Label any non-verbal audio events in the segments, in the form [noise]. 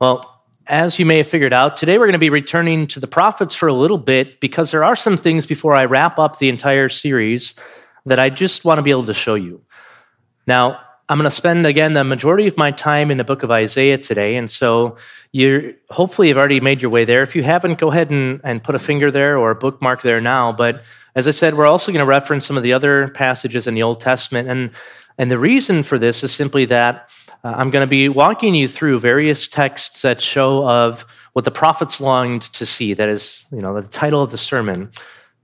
Well, as you may have figured out, today we're going to be returning to the prophets for a little bit because there are some things before I wrap up the entire series that I just want to be able to show you. Now, I'm going to spend again the majority of my time in the book of Isaiah today, and so you hopefully have already made your way there. If you haven't, go ahead and, and put a finger there or a bookmark there now. But as I said, we're also going to reference some of the other passages in the Old Testament, and and the reason for this is simply that uh, I'm going to be walking you through various texts that show of what the prophets longed to see. That is, you know, the title of the sermon.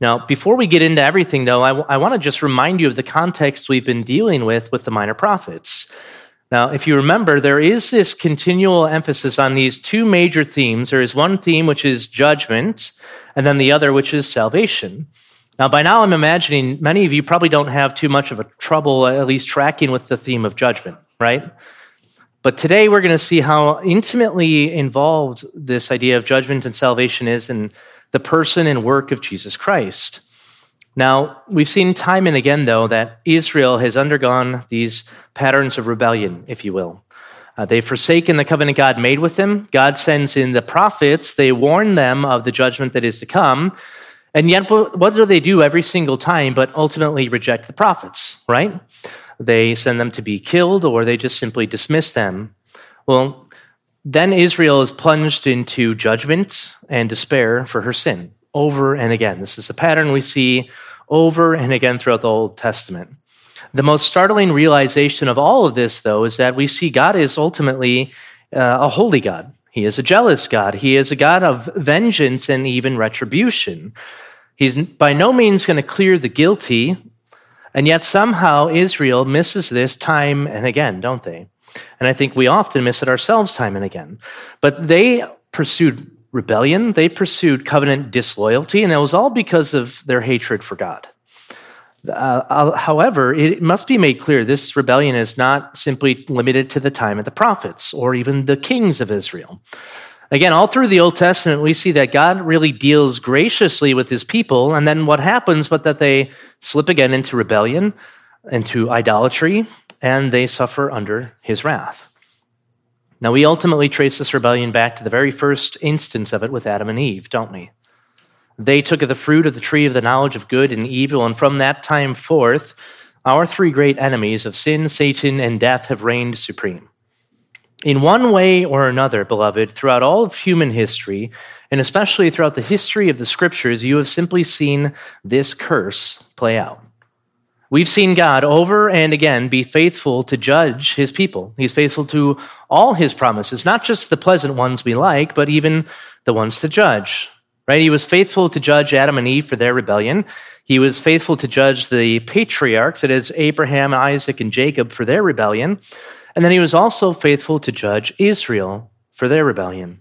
Now, before we get into everything, though, I, w- I want to just remind you of the context we've been dealing with with the minor prophets. Now, if you remember, there is this continual emphasis on these two major themes. There is one theme, which is judgment, and then the other, which is salvation. Now, by now, I'm imagining many of you probably don't have too much of a trouble, at least tracking with the theme of judgment, right? But today we're going to see how intimately involved this idea of judgment and salvation is in the person and work of Jesus Christ. Now, we've seen time and again, though, that Israel has undergone these patterns of rebellion, if you will. Uh, they've forsaken the covenant God made with them. God sends in the prophets. They warn them of the judgment that is to come. And yet, what do they do every single time but ultimately reject the prophets, right? they send them to be killed, or they just simply dismiss them. Well, then Israel is plunged into judgment and despair for her sin over and again. This is a pattern we see over and again throughout the Old Testament. The most startling realization of all of this, though, is that we see God is ultimately uh, a holy God. He is a jealous God. He is a God of vengeance and even retribution. He's by no means going to clear the guilty and yet somehow Israel misses this time and again, don't they? And I think we often miss it ourselves time and again. But they pursued rebellion, they pursued covenant disloyalty, and it was all because of their hatred for God. Uh, uh however, it must be made clear this rebellion is not simply limited to the time of the prophets or even the kings of Israel. Again, all through the Old Testament, we see that God really deals graciously with his people, and then what happens but that they slip again into rebellion, into idolatry, and they suffer under his wrath. Now, we ultimately trace this rebellion back to the very first instance of it with Adam and Eve, don't we? They took of the fruit of the tree of the knowledge of good and evil, and from that time forth, our three great enemies of sin, Satan, and death have reigned supreme. In one way or another, beloved, throughout all of human history, and especially throughout the history of the scriptures, you have simply seen this curse play out. We've seen God over and again be faithful to judge his people. He's faithful to all his promises, not just the pleasant ones we like, but even the ones to judge. Right? He was faithful to judge Adam and Eve for their rebellion. He was faithful to judge the patriarchs, that is, Abraham, Isaac, and Jacob, for their rebellion. And then he was also faithful to judge Israel for their rebellion.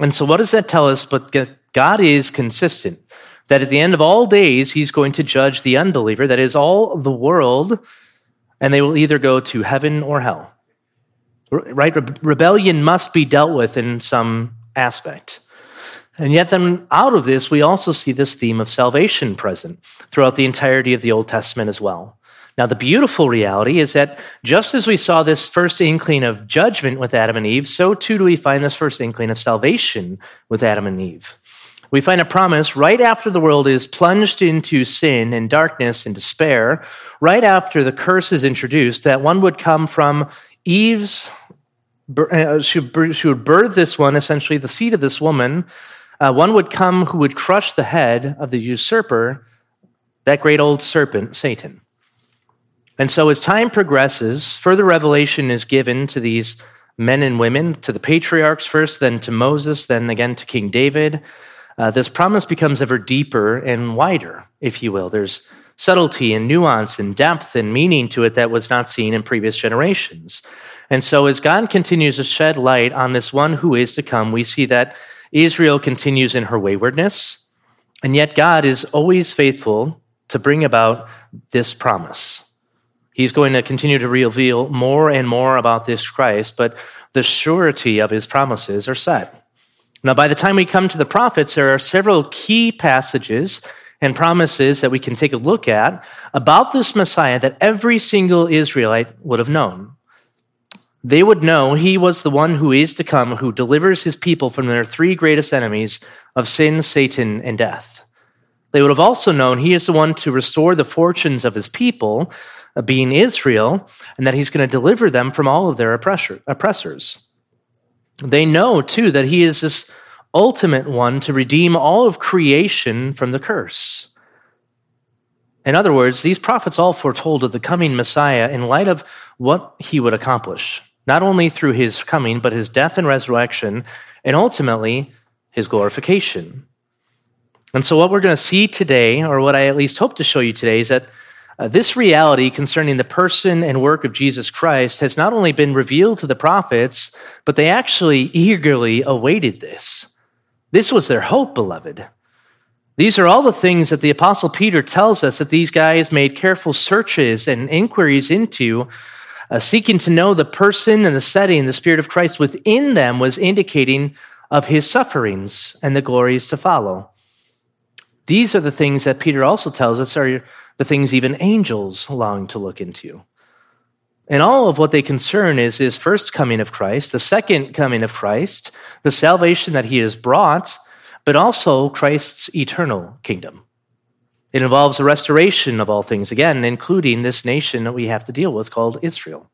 And so, what does that tell us? But God is consistent, that at the end of all days, he's going to judge the unbeliever, that is, all the world, and they will either go to heaven or hell. Right? Rebellion must be dealt with in some aspect. And yet, then out of this, we also see this theme of salvation present throughout the entirety of the Old Testament as well. Now, the beautiful reality is that just as we saw this first inkling of judgment with Adam and Eve, so too do we find this first inkling of salvation with Adam and Eve. We find a promise right after the world is plunged into sin and darkness and despair, right after the curse is introduced, that one would come from Eve's, uh, she, would birth this one, essentially the seed of this woman. Uh, one would come who would crush the head of the usurper, that great old serpent, Satan. And so, as time progresses, further revelation is given to these men and women, to the patriarchs first, then to Moses, then again to King David. Uh, this promise becomes ever deeper and wider, if you will. There's subtlety and nuance and depth and meaning to it that was not seen in previous generations. And so, as God continues to shed light on this one who is to come, we see that Israel continues in her waywardness, and yet God is always faithful to bring about this promise. He's going to continue to reveal more and more about this Christ, but the surety of his promises are set. Now, by the time we come to the prophets, there are several key passages and promises that we can take a look at about this Messiah that every single Israelite would have known. they would know he was the one who is to come, who delivers his people from their three greatest enemies of sin, Satan, and death. They would have also known he is the one to restore the fortunes of his people, Uh, being Israel, and that he's going to deliver them from all of their oppressors. They know, too, that he is this ultimate one to redeem all of creation from the curse. In other words, these prophets all foretold of the coming Messiah in light of what he would accomplish not only through his coming, but his death and resurrection, and ultimately his glorification. And so, what we're going to see today, or what I at least hope to show you today, is that uh, this reality concerning the person and work of Jesus Christ has not only been revealed to the prophets, but they actually eagerly awaited this. This was their hope, beloved. These are all the things that the Apostle Peter tells us that these guys made careful searches and inquiries into uh, seeking to know the person and the setting, the Spirit of Christ within them was indicating of his sufferings and the glories to follow. These are the things that Peter also tells us are the things even angels long to look into. And all of what they concern is his first coming of Christ, the second coming of Christ, the salvation that he has brought, but also Christ's eternal kingdom. It involves the restoration of all things, again, including this nation that we have to deal with called Israel.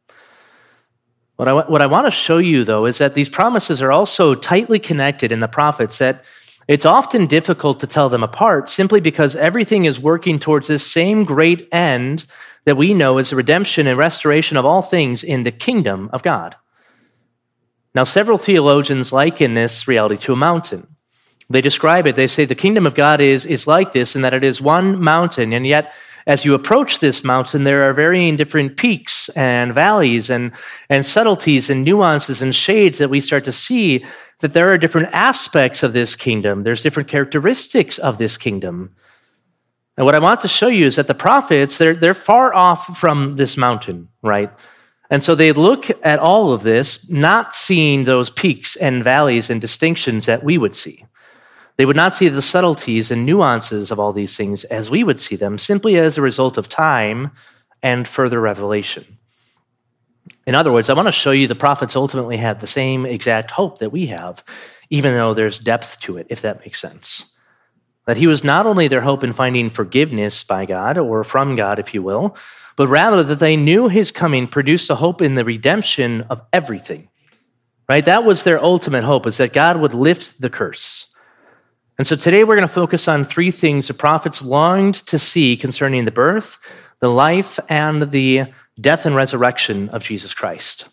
What I, what I want to show you, though, is that these promises are also tightly connected in the prophets, that it's often difficult to tell them apart simply because everything is working towards this same great end that we know is the redemption and restoration of all things in the kingdom of God. Now, several theologians liken this reality to a mountain. They describe it, they say the kingdom of God is, is like this in that it is one mountain, and yet as you approach this mountain, there are varying different peaks and valleys and, and subtleties and nuances and shades that we start to see that there are different aspects of this kingdom. There's different characteristics of this kingdom. And what I want to show you is that the prophets, they're, they're far off from this mountain, right? And so they look at all of this, not seeing those peaks and valleys and distinctions that we would see. They would not see the subtleties and nuances of all these things as we would see them, simply as a result of time and further revelation. In other words, I want to show you the prophets ultimately had the same exact hope that we have, even though there's depth to it, if that makes sense. That he was not only their hope in finding forgiveness by God, or from God, if you will, but rather that they knew his coming produced a hope in the redemption of everything. Right? That was their ultimate hope, is that God would lift the curse and so today we're going to focus on three things the prophets longed to see concerning the birth, the life, and the death and resurrection of Jesus Christ.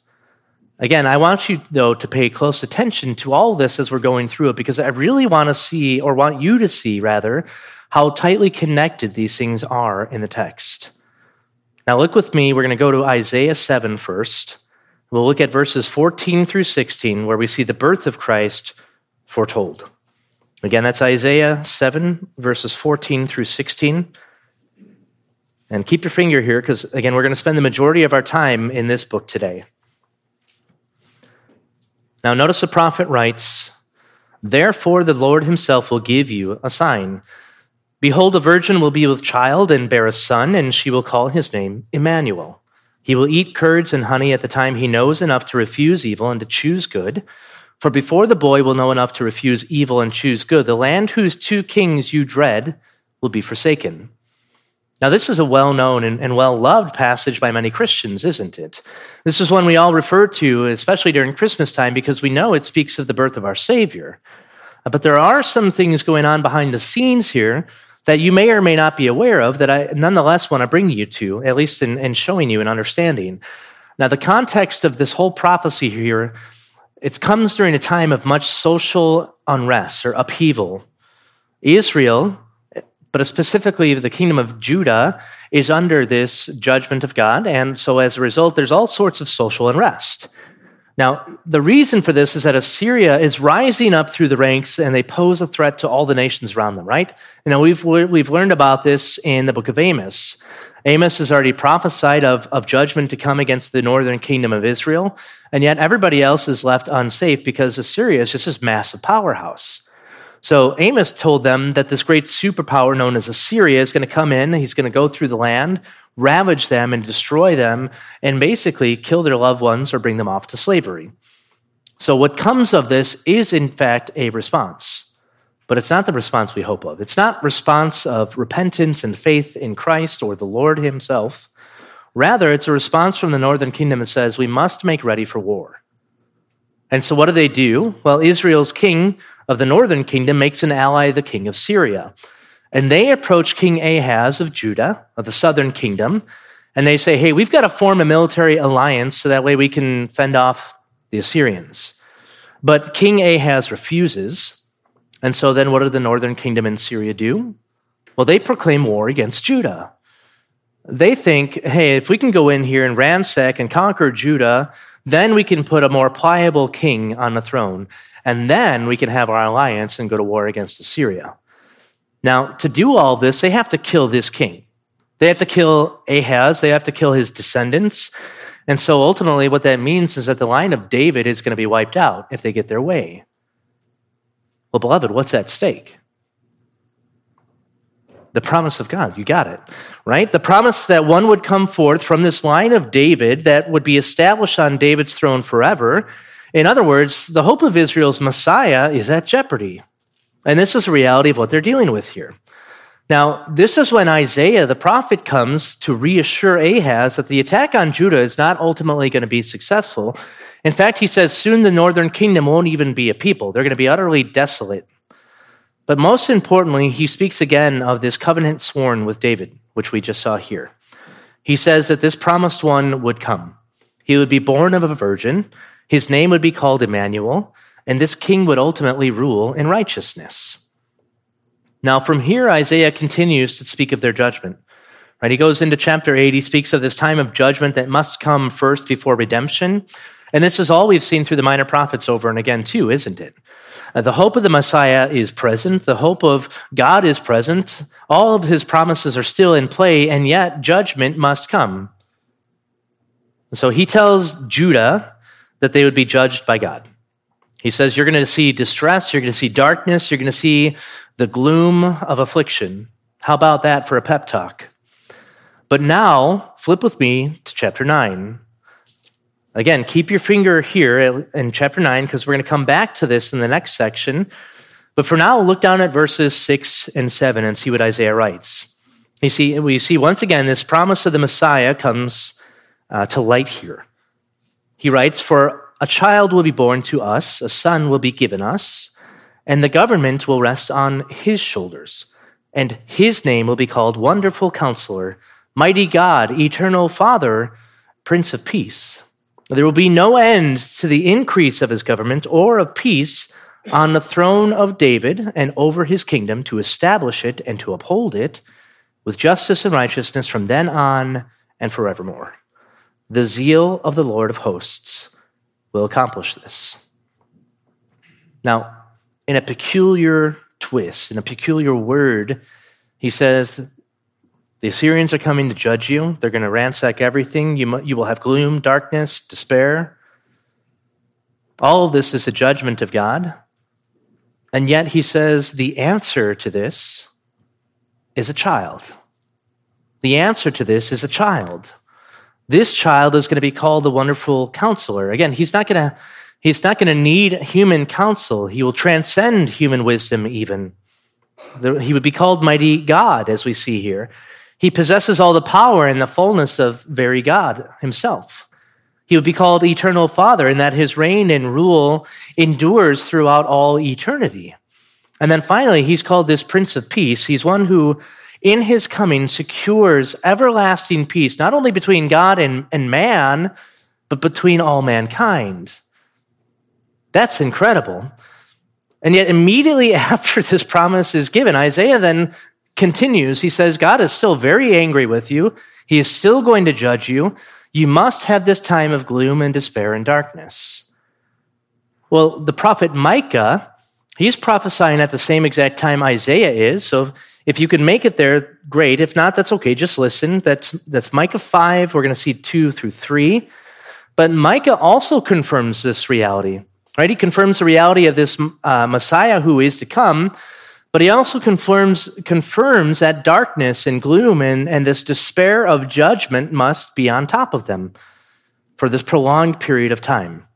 Again, I want you, though, to pay close attention to all this as we're going through it because I really want to see, or want you to see, rather, how tightly connected these things are in the text. Now, look with me. We're going to go to Isaiah 7 first. We'll look at verses 14 through 16, where we see the birth of Christ foretold. Again, that's Isaiah 7, verses 14 through 16. And keep your finger here because, again, we're going to spend the majority of our time in this book today. Now, notice the prophet writes, Therefore, the Lord himself will give you a sign. Behold, a virgin will be with child and bear a son, and she will call his name Emmanuel. He will eat curds and honey at the time he knows enough to refuse evil and to choose good. For before the boy will know enough to refuse evil and choose good, the land whose two kings you dread will be forsaken. Now, this is a well known and, and well loved passage by many Christians, isn't it? This is one we all refer to, especially during Christmas time, because we know it speaks of the birth of our Savior. Uh, but there are some things going on behind the scenes here that you may or may not be aware of that I nonetheless want to bring you to, at least in, in showing you and understanding. Now, the context of this whole prophecy here it comes during a time of much social unrest or upheaval. Israel, but specifically the kingdom of Judah, is under this judgment of God. And so as a result, there's all sorts of social unrest. Now, the reason for this is that Assyria is rising up through the ranks and they pose a threat to all the nations around them, right? You know, we've, we've learned about this in the book of Amos. Amos has already prophesied of, of judgment to come against the northern kingdom of Israel, and yet everybody else is left unsafe because Assyria is just this massive powerhouse. So Amos told them that this great superpower known as Assyria is going to come in. He's going to go through the land, ravage them, and destroy them, and basically kill their loved ones or bring them off to slavery. So, what comes of this is, in fact, a response. But it's not the response we hope of. It's not response of repentance and faith in Christ or the Lord himself. Rather, it's a response from the northern kingdom that says we must make ready for war. And so, what do they do? Well, Israel's king of the northern kingdom makes an ally the king of Syria. And they approach King Ahaz of Judah, of the southern kingdom, and they say, hey, we've got to form a military alliance so that way we can fend off the Assyrians. But King Ahaz refuses. And so then what do the northern kingdom in Syria do? Well, they proclaim war against Judah. They think, hey, if we can go in here and ransack and conquer Judah, then we can put a more pliable king on the throne. And then we can have our alliance and go to war against Assyria. Now, to do all this, they have to kill this king. They have to kill Ahaz, they have to kill his descendants, and so ultimately, what that means is that the line of David is going to be wiped out if they get their way. Well, beloved, what's at stake? The promise of God. You got it, right? The promise that one would come forth from this line of David that would be established on David's throne forever. In other words, the hope of Israel's Messiah is at jeopardy. And this is the reality of what they're dealing with here. Now, this is when Isaiah the prophet comes to reassure Ahaz that the attack on Judah is not ultimately going to be successful. In fact, he says soon the northern kingdom won't even be a people, they're going to be utterly desolate. But most importantly, he speaks again of this covenant sworn with David, which we just saw here. He says that this promised one would come. He would be born of a virgin, his name would be called Emmanuel, and this king would ultimately rule in righteousness. Now, from here, Isaiah continues to speak of their judgment. Right? He goes into chapter 8. He speaks of this time of judgment that must come first before redemption. And this is all we've seen through the minor prophets over and again, too, isn't it? Uh, the hope of the Messiah is present. The hope of God is present. All of his promises are still in play, and yet judgment must come. So he tells Judah that they would be judged by God. He says, You're going to see distress, you're going to see darkness, you're going to see the gloom of affliction. How about that for a pep talk? But now, flip with me to chapter 9. Again, keep your finger here in chapter 9 because we're going to come back to this in the next section. But for now, look down at verses 6 and 7 and see what Isaiah writes. You see, we see once again this promise of the Messiah comes uh, to light here. He writes, For a child will be born to us, a son will be given us and the government will rest on his shoulders. And his name will be called Wonderful Counselor, Mighty God, Eternal Father, Prince of Peace. There will be no end to the increase of his government or of peace on the throne of David and over his kingdom to establish it and to uphold it with justice and righteousness from then on and forevermore. The zeal of the Lord of hosts will accomplish this. Now, in a peculiar twist, in a peculiar word, he says, The Assyrians are coming to judge you. They're going to ransack everything. You, you will have gloom, darkness, despair. All of this is a judgment of God. And yet he says the answer to this is a child. The answer to this is a child. This child is going to be called the wonderful counselor. Again, he's not going to He's not going to need human counsel. He will transcend human wisdom, even. He would be called mighty God, as we see here. He possesses all the power and the fullness of very God himself. He would be called eternal Father, and that his reign and rule endures throughout all eternity. And then finally, he's called this Prince of Peace. He's one who, in his coming, secures everlasting peace, not only between God and, and man, but between all mankind. That's incredible. And yet, immediately [laughs] after this promise is given, Isaiah then continues. He says, God is still very angry with you. He is still going to judge you. You must have this time of gloom and despair and darkness. Well, the prophet Micah, he's prophesying at the same exact time Isaiah is. So if you can make it there, great. If not, that's okay. Just listen. That's, that's Micah 5. We're going to see 2 through 3. But Micah also confirms this reality. Right? He confirms the reality of this uh, Messiah who is to come, but he also confirms, confirms that darkness and gloom and, and this despair of judgment must be on top of them for this prolonged period of time.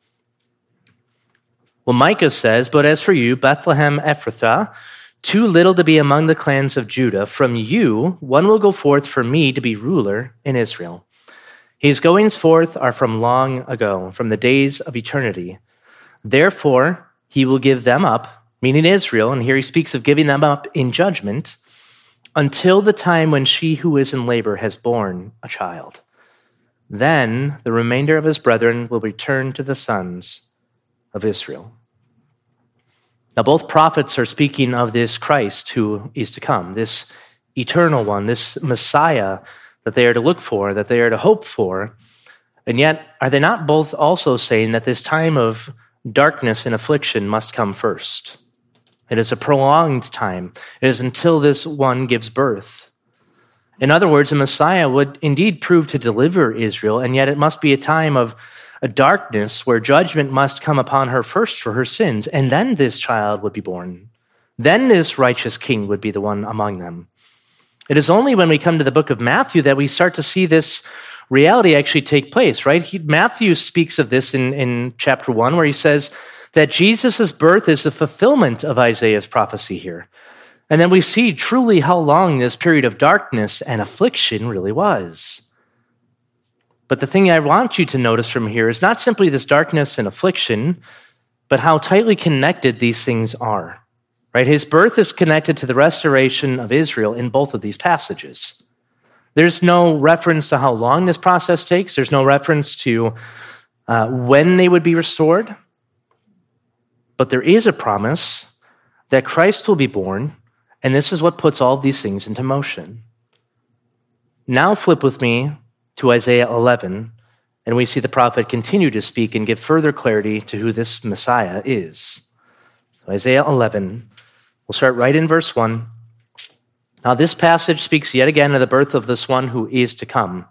Well, Micah says, But as for you, Bethlehem Ephrathah, too little to be among the clans of Judah, from you one will go forth for me to be ruler in Israel. His goings forth are from long ago, from the days of eternity. Therefore, he will give them up, meaning Israel, and here he speaks of giving them up in judgment, until the time when she who is in labor has borne a child. Then the remainder of his brethren will return to the sons of Israel. Now, both prophets are speaking of this Christ who is to come, this eternal one, this Messiah that they are to look for, that they are to hope for. And yet, are they not both also saying that this time of darkness and affliction must come first? It is a prolonged time. It is until this one gives birth. In other words, a Messiah would indeed prove to deliver Israel, and yet it must be a time of a darkness where judgment must come upon her first for her sins, and then this child would be born. Then this righteous king would be the one among them. It is only when we come to the book of Matthew that we start to see this reality actually take place, right? He, Matthew speaks of this in, in chapter 1, where he says that Jesus' birth is the fulfillment of Isaiah's prophecy here. And then we see truly how long this period of darkness and affliction really was. But the thing I want you to notice from here is not simply this darkness and affliction, but how tightly connected these things are. Right? His birth is connected to the restoration of Israel in both of these passages. There's no reference to how long this process takes, there's no reference to uh, when they would be restored. But there is a promise that Christ will be born, and this is what puts all these things into motion. Now, flip with me to Isaiah 11, and we see the prophet continue to speak and give further clarity to who this Messiah is. So Isaiah 11, We'll start right in verse 1. Now, this passage speaks yet again of the birth of this one who is to come.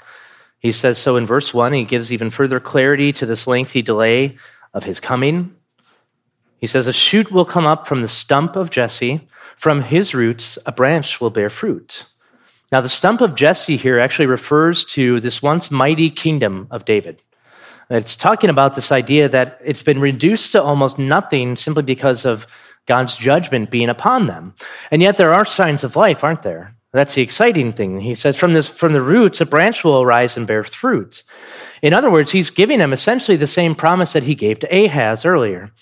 He says so in verse 1. He gives even further clarity to this lengthy delay of his coming. He says, A shoot will come up from the stump of Jesse. From his roots, a branch will bear fruit. Now, the stump of Jesse here actually refers to this once mighty kingdom of David. It's talking about this idea that it's been reduced to almost nothing simply because of God's judgment being upon them. And yet there are signs of life, aren't there? That's the exciting thing. He says, from, this, from the roots, a branch will arise and bear fruit. In other words, he's giving them essentially the same promise that he gave to Ahaz earlier.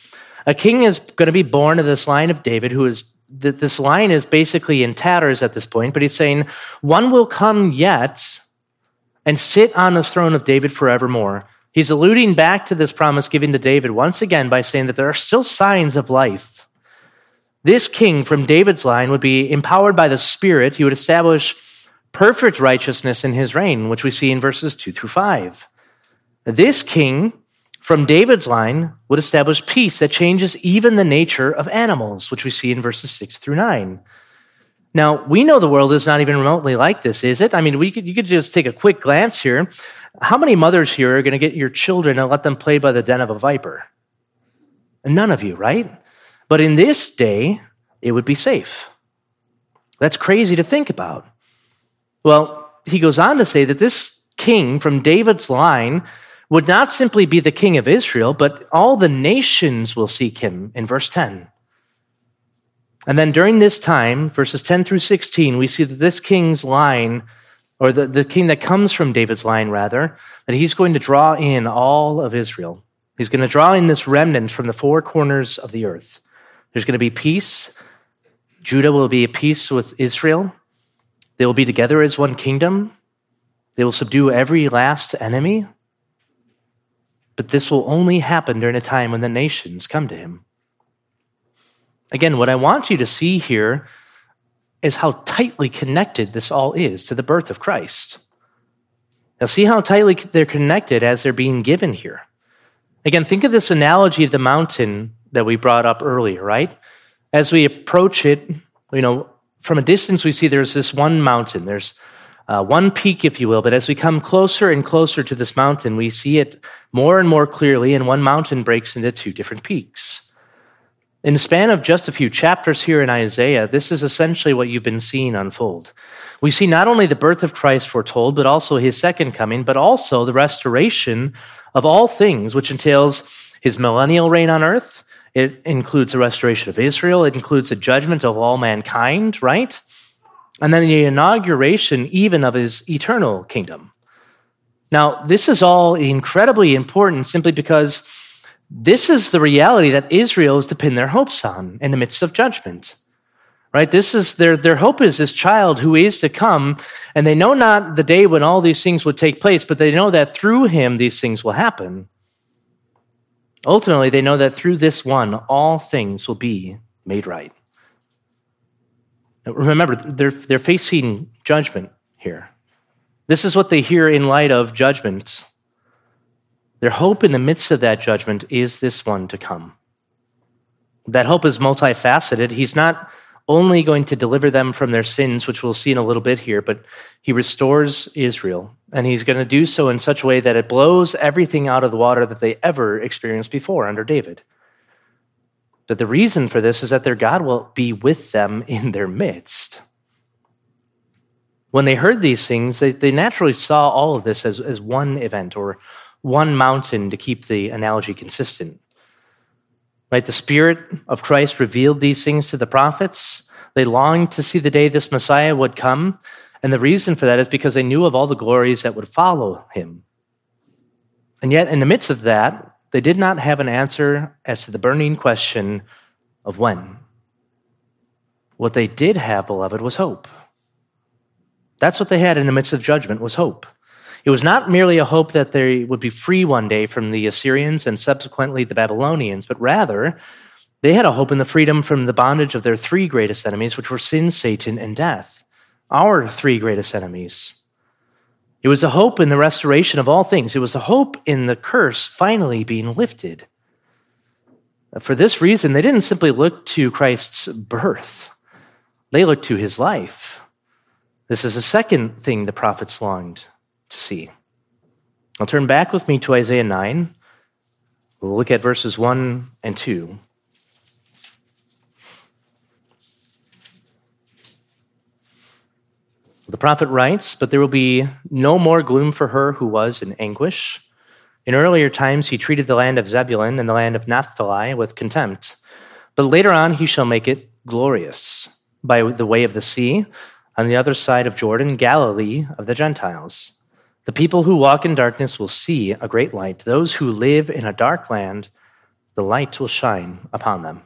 A king is going to be born of this line of David, who is, this line is basically in tatters at this point, but he's saying, one will come yet and sit on the throne of David forevermore. He's alluding back to this promise given to David once again by saying that there are still signs of life this king from David's line would be empowered by the Spirit. He would establish perfect righteousness in his reign, which we see in verses 2 through 5. This king from David's line would establish peace that changes even the nature of animals, which we see in verses 6 through 9. Now, we know the world is not even remotely like this, is it? I mean, we could, you could just take a quick glance here. How many mothers here are going to get your children and let them play by the den of a viper? None of you, right? But in this day, it would be safe. That's crazy to think about. Well, he goes on to say that this king from David's line would not simply be the king of Israel, but all the nations will seek him in verse 10. And then during this time, verses 10 through 16, we see that this king's line, or the, the king that comes from David's line, rather, that he's going to draw in all of Israel. He's going to draw in this remnant from the four corners of the earth. There's going to be peace. Judah will be at peace with Israel. They will be together as one kingdom. They will subdue every last enemy. But this will only happen during a time when the nations come to him. Again, what I want you to see here is how tightly connected this all is to the birth of Christ. Now, see how tightly they're connected as they're being given here. Again, think of this analogy of the mountain that we brought up earlier, right? As we approach it, you know, from a distance, we see there's this one mountain. There's uh, one peak, if you will. But as we come closer and closer to this mountain, we see it more and more clearly, and one mountain breaks into two different peaks. In the span of just a few chapters here in Isaiah, this is essentially what you've been seeing unfold. We see not only the birth of Christ foretold, but also his second coming, but also the restoration of all things, which entails his millennial reign on earth. It includes the restoration of Israel. It includes the judgment of all mankind, right? And then the inauguration even of his eternal kingdom. Now, this is all incredibly important simply because this is the reality that Israel is to pin their hopes on in the midst of judgment. Right? This is their, their hope is this child who is to come, and they know not the day when all these things would take place, but they know that through him these things will happen. Ultimately, they know that through this one, all things will be made right. Remember, they're, they're facing judgment here. This is what they hear in light of judgment their hope in the midst of that judgment is this one to come. That hope is multifaceted. He's not only going to deliver them from their sins, which we'll see in a little bit here, but he restores Israel. And he's going to do so in such a way that it blows everything out of the water that they ever experienced before under David. But the reason for this is that their God will be with them [laughs] in their midst. When they heard these things, they, they naturally saw all of this as, as one event or one mountain to keep the analogy consistent. Right? The Spirit of Christ revealed these things to the prophets. They longed to see the day this Messiah would come. And the reason for that is because they knew of all the glories that would follow him. And yet, in the midst of that, they did not have an answer as to the burning question of when. What they did have, beloved, was hope. That's what they had in the midst of judgment was hope. It was not merely a hope that they would be free one day from the Assyrians and subsequently the Babylonians, but rather they had a hope in the freedom from the bondage of their three greatest enemies, which were sin, Satan, and death. Our three greatest enemies. It was a hope in the restoration of all things. It was a hope in the curse finally being lifted. For this reason, they didn't simply look to Christ's birth, they looked to his life. This is the second thing the prophets longed to see. I'll turn back with me to Isaiah 9. We'll look at verses 1 and 2. The prophet writes, But there will be no more gloom for her who was in anguish. In earlier times, he treated the land of Zebulun and the land of Naphtali with contempt. But later on, he shall make it glorious by the way of the sea, on the other side of Jordan, Galilee of the Gentiles. The people who walk in darkness will see a great light. Those who live in a dark land, the light will shine upon them.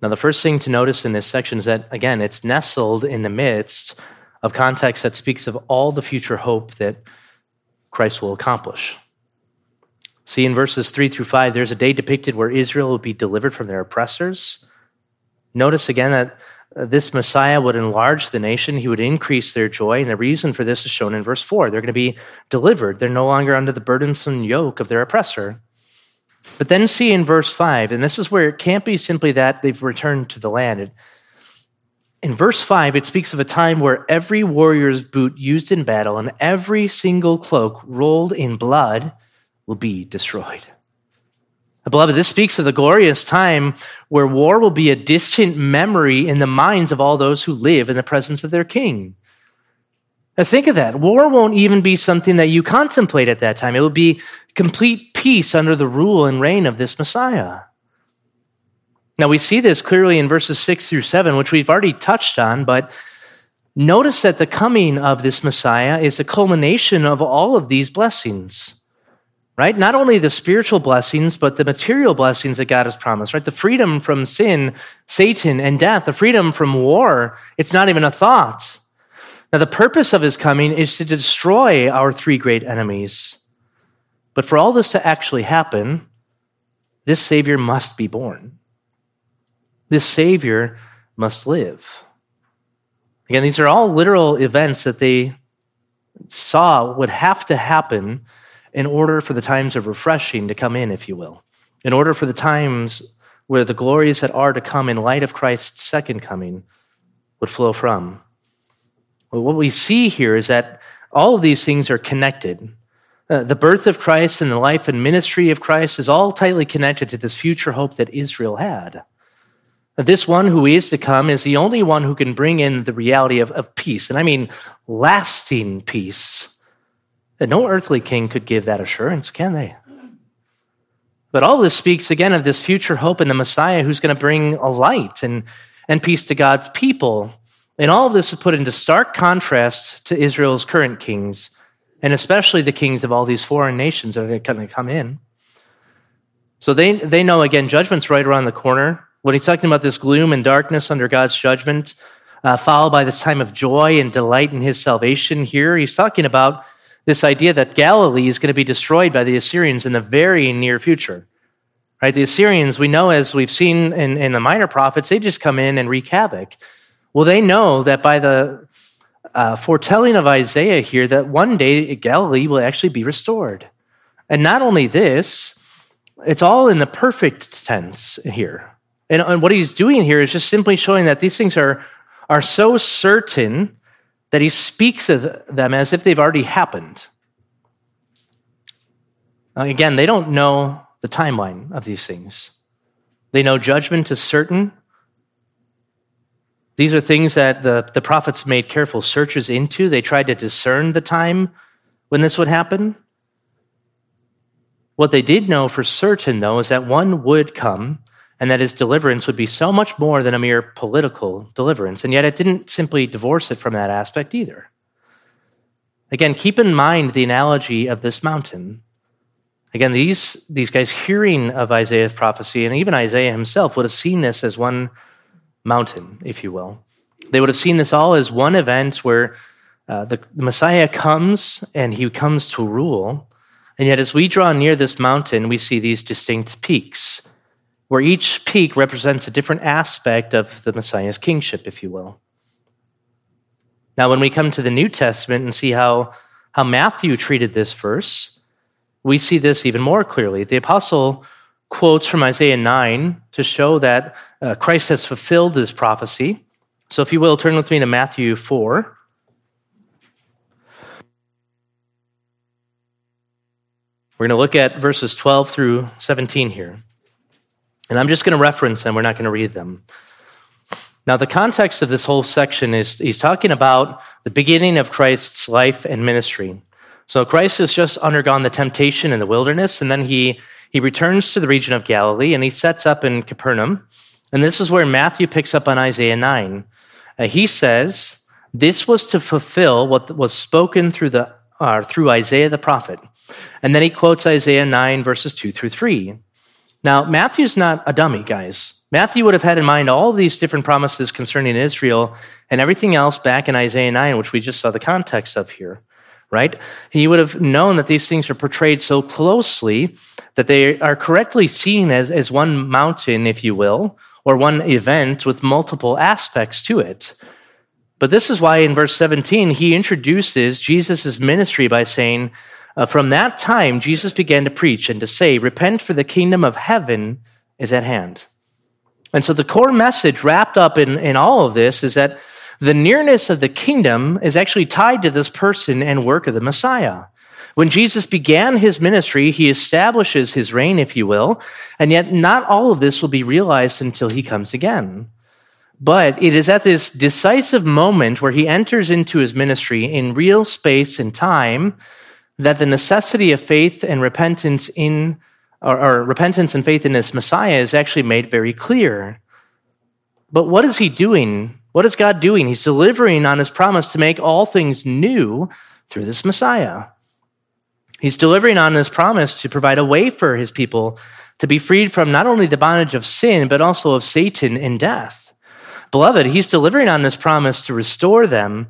Now, the first thing to notice in this section is that, again, it's nestled in the midst of context that speaks of all the future hope that Christ will accomplish. See, in verses 3 through 5, there's a day depicted where Israel will be delivered from their oppressors. Notice again that uh, this Messiah would enlarge the nation, he would increase their joy. And the reason for this is shown in verse 4. They're going to be delivered, they're no longer under the burdensome yoke of their oppressor. But then see in verse 5, and this is where it can't be simply that they've returned to the land. In verse 5, it speaks of a time where every warrior's boot used in battle and every single cloak rolled in blood will be destroyed. Beloved, this speaks of the glorious time where war will be a distant memory in the minds of all those who live in the presence of their king. Now, think of that. War won't even be something that you contemplate at that time. It will be complete peace under the rule and reign of this Messiah. Now, we see this clearly in verses 6 through 7, which we've already touched on, but notice that the coming of this Messiah is the culmination of all of these blessings right? Not only the spiritual blessings, but the material blessings that God has promised, right? The freedom from sin, Satan, and death, the freedom from war. It's not even a thought. Now, the purpose of his coming is to destroy our three great enemies. But for all this to actually happen, this Savior must be born. This Savior must live. Again, these are all literal events that they saw would have to happen in order for the times of refreshing to come in, if you will, in order for the times where the glories that are to come in light of Christ's second coming would flow from. Well, what we see here is that all of these things are connected. Uh, the birth of Christ and the life and ministry of Christ is all tightly connected to this future hope that Israel had. This one who is to come is the only one who can bring in the reality of, of peace. And I mean lasting peace. That no earthly king could give that assurance, can they? But all this speaks again of this future hope in the Messiah who's going to bring a light and, and peace to God's people. And all of this is put into stark contrast to Israel's current kings, and especially the kings of all these foreign nations that are going to come in. So they, they know, again, judgment's right around the corner. When he's talking about this gloom and darkness under God's judgment, uh, followed by this time of joy and delight in his salvation here, he's talking about this idea that Galilee is going to be destroyed by the Assyrians in the very near future. Right? The Assyrians, we know as we've seen in, in the minor prophets, they just come in and wreak havoc. Well, they know that by the uh, foretelling of Isaiah here, that one day Galilee will actually be restored. And not only this, it's all in the perfect tense here. And, and what he's doing here is just simply showing that these things are, are so certain that he speaks of them as if they've already happened. Again, they don't know the timeline of these things. They know judgment is certain. These are things that the, the prophets made careful searches into. They tried to discern the time when this would happen. What they did know for certain, though, is that one would come and that his deliverance would be so much more than a mere political deliverance. And yet it didn't simply divorce it from that aspect either. Again, keep in mind the analogy of this mountain. Again, these, these guys hearing of Isaiah's prophecy, and even Isaiah himself would have seen this as one mountain, if you will. They would have seen this all as one event where uh, the, the Messiah comes and he comes to rule. And yet, as we draw near this mountain, we see these distinct peaks where each peak represents a different aspect of the Messiah's kingship, if you will. Now, when we come to the New Testament and see how, how Matthew treated this verse, we see this even more clearly. The apostle quotes from Isaiah 9 to show that uh, Christ has fulfilled this prophecy. So, if you will, turn with me to Matthew 4. We're going to look at verses 12 through 17 here. And I'm just going to reference them, we're not going to read them. Now, the context of this whole section is he's talking about the beginning of Christ's life and ministry. So, Christ has just undergone the temptation in the wilderness, and then he, he returns to the region of Galilee and he sets up in Capernaum. And this is where Matthew picks up on Isaiah 9. Uh, he says, This was to fulfill what was spoken through, the, uh, through Isaiah the prophet. And then he quotes Isaiah 9, verses 2 through 3. Now, Matthew's not a dummy, guys. Matthew would have had in mind all these different promises concerning Israel and everything else back in Isaiah 9, which we just saw the context of here, right? He would have known that these things are portrayed so closely that they are correctly seen as, as one mountain, if you will, or one event with multiple aspects to it. But this is why in verse 17, he introduces Jesus' ministry by saying, uh, from that time, Jesus began to preach and to say, Repent, for the kingdom of heaven is at hand. And so the core message wrapped up in, in all of this is that the nearness of the kingdom is actually tied to this person and work of the Messiah. When Jesus began his ministry, he establishes his reign, if you will, and yet not all of this will be realized until he comes again. But it is at this decisive moment where he enters into his ministry in real space and time that the necessity of faith and repentance in or, or, repentance and faith in this Messiah is actually made very clear. But what is he doing? What is God doing? He's delivering on his promise to make all things new through this Messiah. He's delivering on his promise to provide a way for his people to be freed from not only the bondage of sin, but also of Satan and death. Beloved, he's delivering on this promise to restore them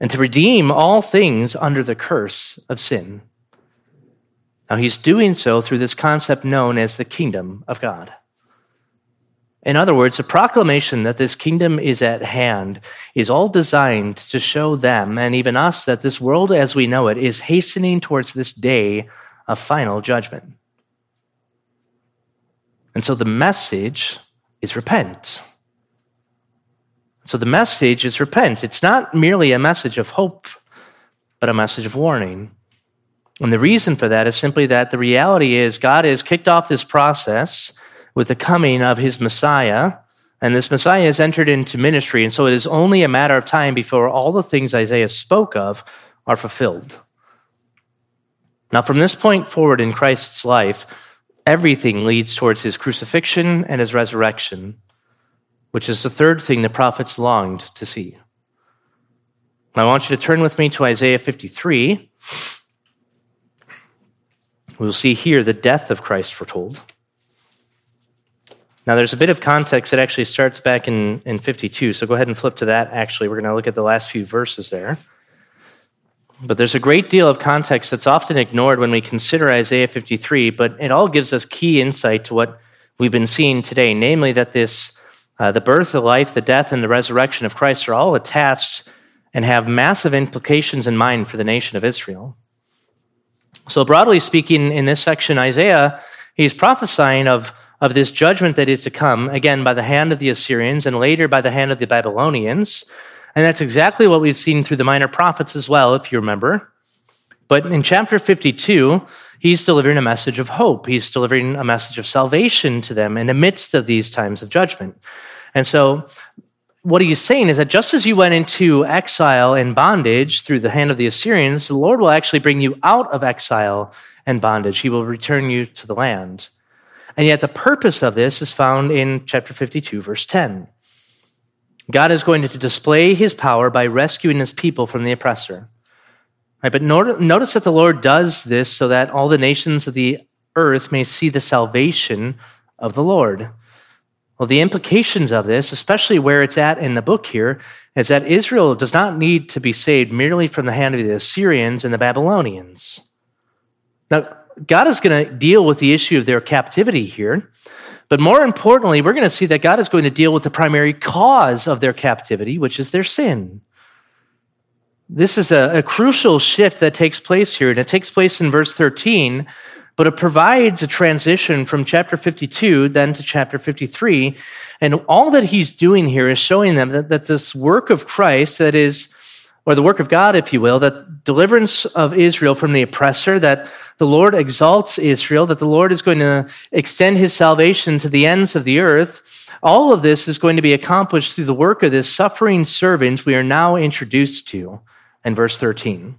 and to redeem all things under the curse of sin. Now, he's doing so through this concept known as the kingdom of God. In other words, the proclamation that this kingdom is at hand is all designed to show them and even us that this world as we know it is hastening towards this day of final judgment. And so the message is repent. So the message is repent. It's not merely a message of hope, but a message of warning. And the reason for that is simply that the reality is God has kicked off this process with the coming of his Messiah, and this Messiah has entered into ministry. And so it is only a matter of time before all the things Isaiah spoke of are fulfilled. Now, from this point forward in Christ's life, everything leads towards his crucifixion and his resurrection, which is the third thing the prophets longed to see. I want you to turn with me to Isaiah 53. We'll see here the death of Christ foretold. Now, there's a bit of context that actually starts back in, in 52, so go ahead and flip to that. Actually, we're going to look at the last few verses there. But there's a great deal of context that's often ignored when we consider Isaiah 53, but it all gives us key insight to what we've been seeing today, namely that this, uh, the birth, the life, the death, and the resurrection of Christ are all attached and have massive implications in mind for the nation of Israel. So, broadly speaking, in this section, Isaiah, he's prophesying of, of this judgment that is to come, again, by the hand of the Assyrians and later by the hand of the Babylonians. And that's exactly what we've seen through the minor prophets as well, if you remember. But in chapter 52, he's delivering a message of hope. He's delivering a message of salvation to them in the midst of these times of judgment. And so, what he's saying is that just as you went into exile and bondage through the hand of the Assyrians, the Lord will actually bring you out of exile and bondage. He will return you to the land. And yet, the purpose of this is found in chapter 52, verse 10. God is going to display his power by rescuing his people from the oppressor. Right, but notice that the Lord does this so that all the nations of the earth may see the salvation of the Lord. Well, the implications of this, especially where it's at in the book here, is that Israel does not need to be saved merely from the hand of the Assyrians and the Babylonians. Now, God is going to deal with the issue of their captivity here, but more importantly, we're going to see that God is going to deal with the primary cause of their captivity, which is their sin. This is a, a, crucial shift that takes place here, and it takes place in verse 13, but it provides a transition from chapter 52 then to chapter 53. And all that he's doing here is showing them that, that this work of Christ, that is, or the work of God, if you will, that deliverance of Israel from the oppressor, that the Lord exalts Israel, that the Lord is going to extend his salvation to the ends of the earth. All of this is going to be accomplished through the work of this suffering servant we are now introduced to in verse 13.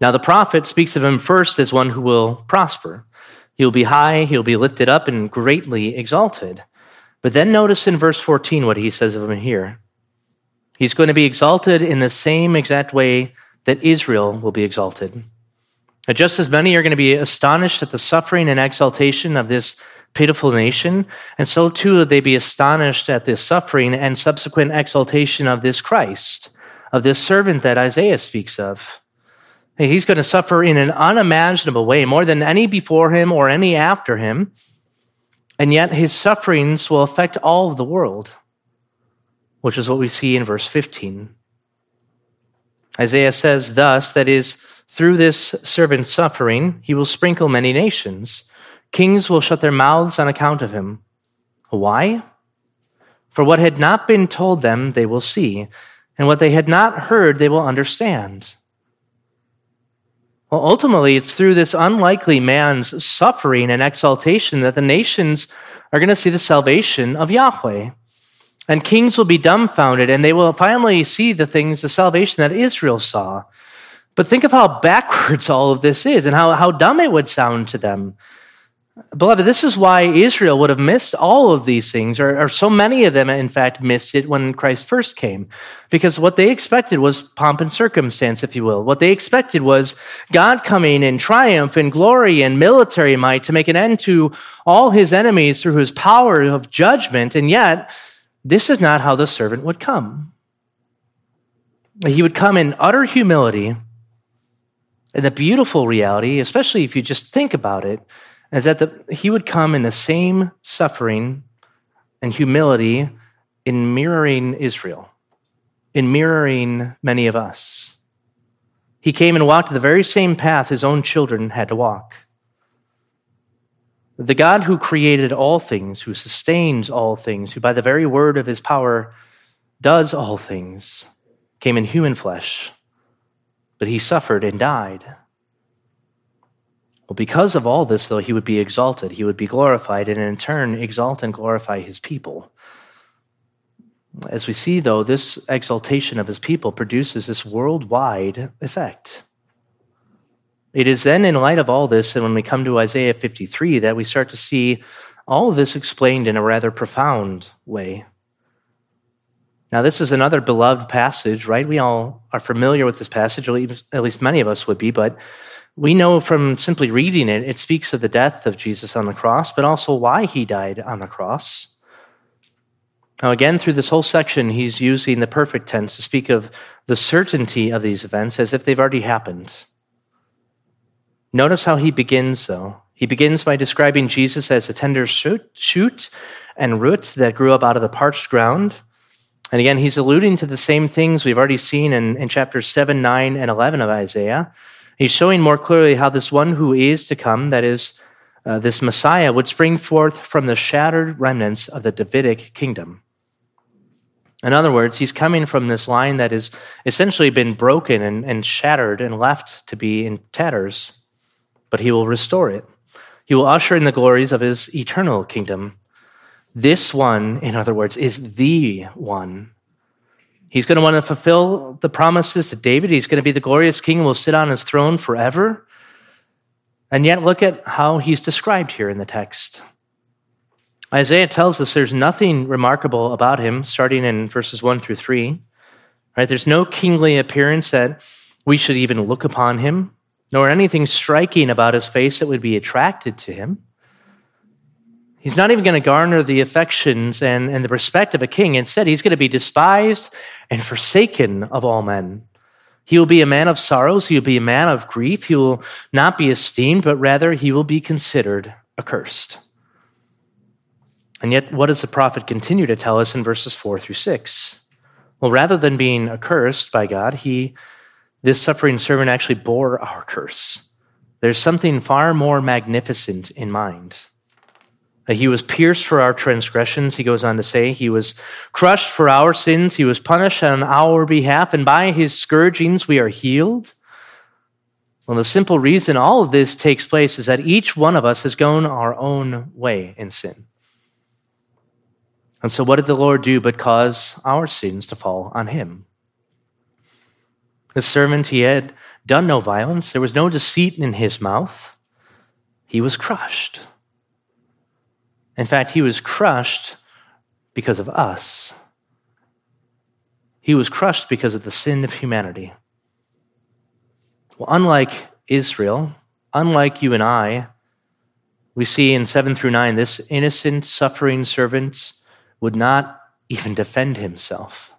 Now, the prophet speaks of him first as one who will prosper. He will be high, he will be lifted up, and greatly exalted. But then notice in verse 14 what he says of him here. He's going to be exalted in the same exact way that Israel will be exalted. And just as many are going to be astonished at the suffering and exaltation of this pitiful nation, and so too will they be astonished at the suffering and subsequent exaltation of this Christ, of this servant that Isaiah speaks of. He's going to suffer in an unimaginable way, more than any before him or any after him. And yet his sufferings will affect all of the world, which is what we see in verse 15. Isaiah says, thus, that is, through this servant's suffering, he will sprinkle many nations. Kings will shut their mouths on account of him. Why? For what had not been told them, they will see, and what they had not heard, they will understand. Well, ultimately, it's through this unlikely man's suffering and exaltation that the nations are going to see the salvation of Yahweh. And kings will be dumbfounded, and they will finally see the things, the salvation that Israel saw. But think of how backwards all of this is and how, how dumb it would sound to them. Beloved, this is why Israel would have missed all of these things, or, or, so many of them, in fact, missed it when Christ first came. Because what they expected was pomp and circumstance, if you will. What they expected was God coming in triumph and glory and military might to make an end to all his enemies through his power of judgment. And yet, this is not how the servant would come. He would come in utter humility and the beautiful reality, especially if you just think about it, is that the, he would come in the same suffering and humility in mirroring Israel, in mirroring many of us. He came and walked the very same path his own children had to walk. The God who created all things, who sustains all things, who by the very word of his power does all things, came in human flesh, but he suffered and died. Well, because of all this, though, he would be exalted, he would be glorified, and in turn exalt and glorify his people. As we see, though, this exaltation of his people produces this worldwide effect. It is then in light of all this, and when we come to Isaiah 53, that we start to see all of this explained in a rather profound way. Now, this is another beloved passage, right? We all are familiar with this passage, at least many of us would be, but we know from simply reading it, it speaks of the death of Jesus on the cross, but also why he died on the cross. Now, again, through this whole section, he's using the perfect tense to speak of the certainty of these events as if they've already happened. Notice how he begins, though. He begins by describing Jesus as a tender shoot, and root that grew up out of the parched ground. And again, he's alluding to the same things we've already seen in, in chapters 7, 9, and 11 of Isaiah. He's showing more clearly how this one who is to come, that is, uh, this Messiah, would spring forth from the shattered remnants of the Davidic kingdom. In other words, he's coming from this line that has essentially been broken and, and shattered and left to be in tatters but he will restore it. He will usher in the glories of his eternal kingdom. This one, in other words, is the one. He's going to want to fulfill the promises to David. He's going to be the glorious king and will sit on his throne forever. And yet, look at how he's described here in the text. Isaiah tells us there's nothing remarkable about him, starting in verses 1 through 3. Right? There's no kingly appearance that we should even look upon him nor anything striking about his face that would be attracted to him. He's not even going to garner the affections and, and the respect of a king. Instead, he's going to be despised and forsaken of all men. He will be a man of sorrows. He will be a man of grief. He will not be esteemed, but rather he will be considered accursed. And yet, what does the prophet continue to tell us in verses 4 through 6? Well, rather than being accursed by God, he this suffering servant actually bore our curse. There's something far more magnificent in mind. He was pierced for our transgressions, he goes on to say. He was crushed for our sins. He was punished on our behalf, and by his scourgings we are healed. Well, the simple reason all of this takes place is that each one of us has gone our own way in sin. And so, what did the Lord do but cause our sins to fall on him? The servant, he had done no violence, there was no deceit in his mouth. He was crushed. In fact, he was crushed because of us. He was crushed because of the sin of humanity. Well, unlike Israel, unlike you and I, we see in 7 through 9, this innocent, suffering servant would not even defend himself.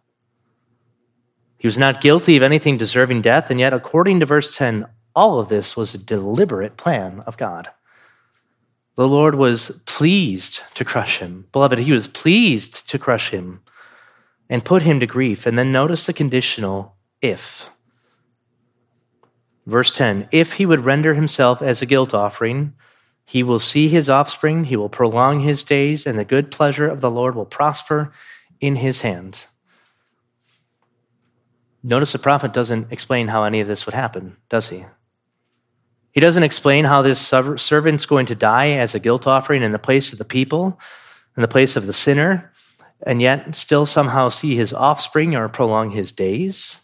He was not guilty of anything deserving death, and yet, according to verse 10, all of this was a deliberate plan of God. The Lord was pleased to crush him. Beloved, he was pleased to crush him and put him to grief. And then notice the conditional if. Verse 10 If he would render himself as a guilt offering, he will see his offspring, he will prolong his days, and the good pleasure of the Lord will prosper in his hand. Notice the prophet doesn't explain how any of this would happen, does he? He doesn't explain how this servant's going to die as a guilt offering in the place of the people, in the place of the sinner, and yet still somehow see his offspring or prolong his days.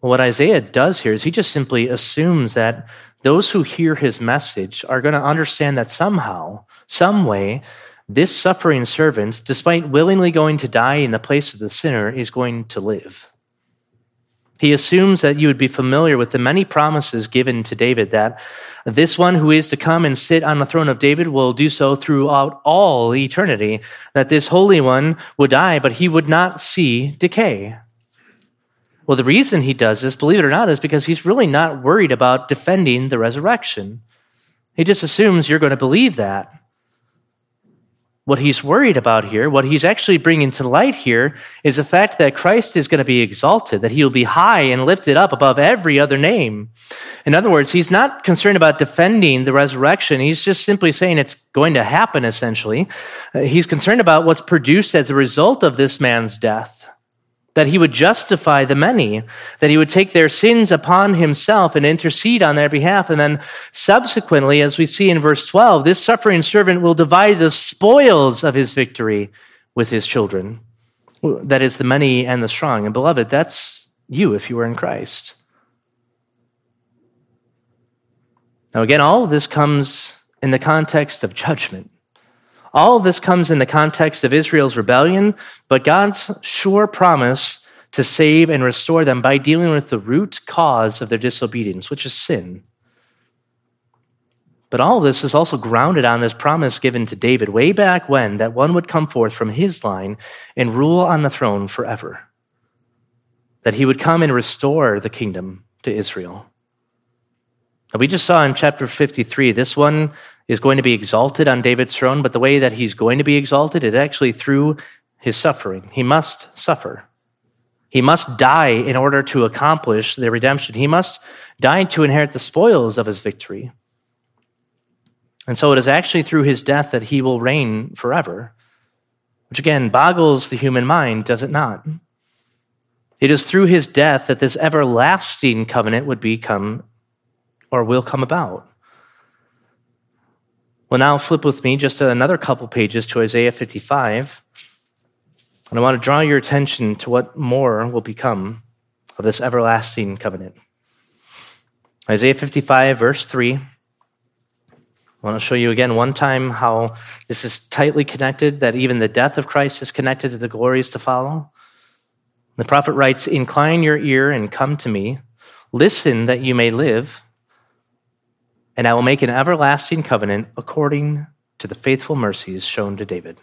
What Isaiah does here is he just simply assumes that those who hear his message are going to understand that somehow, some way, this suffering servant, despite willingly going to die in the place of the sinner, is going to live. He assumes that you would be familiar with the many promises given to David that this one who is to come and sit on the throne of David will do so throughout all eternity, that this Holy One would die, but he would not see decay. Well, the reason he does this, believe it or not, is because he's really not worried about defending the resurrection. He just assumes you're going to believe that. What he's worried about here, what he's actually bringing to light here, is the fact that Christ is going to be exalted, that he will be high and lifted up above every other name. In other words, he's not concerned about defending the resurrection. He's just simply saying it's going to happen, essentially. Uh, he's concerned about what's produced as a result of this man's death that he would justify the many, that he would take their sins upon himself and intercede on their behalf. And then subsequently, as we see in verse 12, this suffering servant will divide the spoils of his victory with his children. That is the many and the strong. And beloved, that's you if you are in Christ. Now, again, all of this comes in the context of judgment. All of this comes in the context of Israel's rebellion, but God's sure promise to save and restore them by dealing with the root cause of their disobedience, which is sin. But all this is also grounded on this promise given to David way back when that one would come forth from his line and rule on the throne forever. That he would come and restore the kingdom to Israel. We just saw in chapter 53, this one is going to be exalted on David's throne, but the way that he's going to be exalted is actually through his suffering. He must suffer. He must die in order to accomplish the redemption. He must die to inherit the spoils of his victory. And so it is actually through his death that he will reign forever, which again boggles the human mind, does it not? It is through his death that this everlasting covenant would become or will come about. Well, now flip with me just another couple pages to Isaiah 55. And I want to draw your attention to what more will become of this everlasting covenant. Isaiah 55, verse 3. I want to show you again one time how this is tightly connected, that even the death of Christ is connected to the glories to follow. The prophet writes Incline your ear and come to me. Listen that you may live and I will make an everlasting covenant according to the faithful mercies shown to David.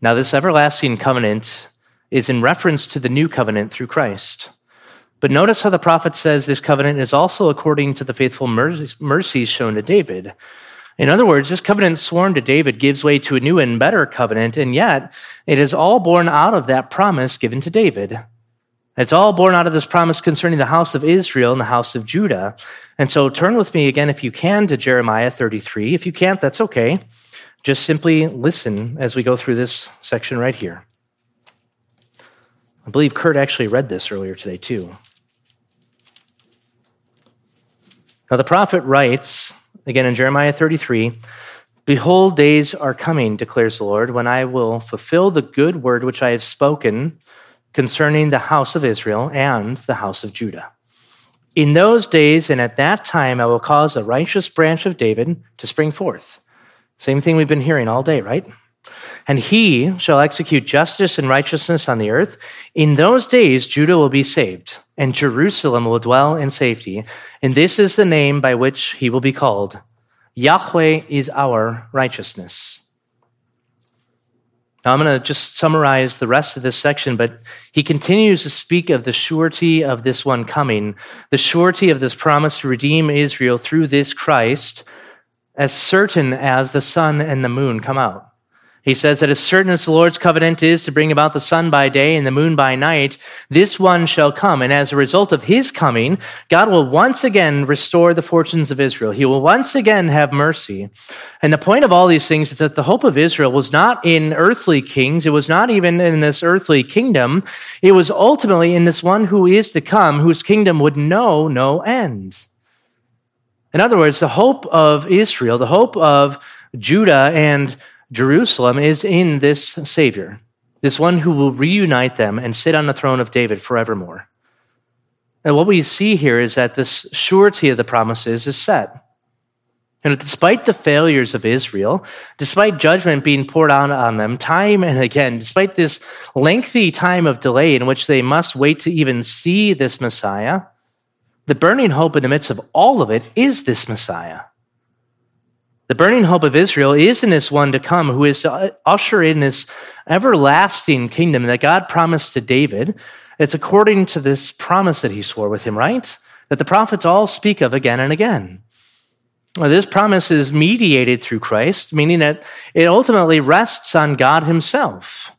Now, this everlasting covenant is in reference to the new covenant through Christ. But notice how the prophet says this covenant is also according to the faithful mercies shown to David. In other words, this covenant sworn to David gives way to a new and better covenant, and yet it is all born out of that promise given to David. It's all born out of this promise concerning the house of Israel and the house of Judah. And so turn with me again, if you can, to Jeremiah 33. If you can't, that's okay. Just simply listen as we go through this section right here. I believe Kurt actually read this earlier today, too. Now, the prophet writes, again in Jeremiah 33, Behold, days are coming, declares the Lord, when I will fulfill the good word which I have spoken concerning the house of Israel and the house of Judah. In those days and at that time, I will cause a righteous branch of David to spring forth. Same thing we've been hearing all day, right? And he shall execute justice and righteousness on the earth. In those days, Judah will be saved, and Jerusalem will dwell in safety. And this is the name by which he will be called Yahweh is our righteousness. Now, I'm going to just summarize the rest of this section, but he continues to speak of the surety of this one coming, the surety of this promise to redeem Israel through this Christ, as certain as the sun and the moon come out. He says that as certain as the Lord's covenant is to bring about the sun by day and the moon by night, this one shall come. And as a result of his coming, God will once again restore the fortunes of Israel. He will once again have mercy. And the point of all these things is that the hope of Israel was not in earthly kings. It was not even in this earthly kingdom. It was ultimately in this one who is to come, whose kingdom would know no end. In other words, the hope of Israel, the hope of Judah and Jerusalem is in this Savior, this one who will reunite them and sit on the throne of David forevermore. And what we see here is that this surety of the promises is set. And despite the failures of Israel, despite judgment being poured out on them time and again, despite this lengthy time of delay in which they must wait to even see this Messiah, the burning hope in the midst of all of it is this Messiah. The burning hope of Israel is in this one to come who is to usher in this everlasting kingdom that God promised to David. It's according to this promise that he swore with him, right? That the prophets all speak of again and again. This promise is mediated through Christ, meaning that it ultimately rests on God Himself.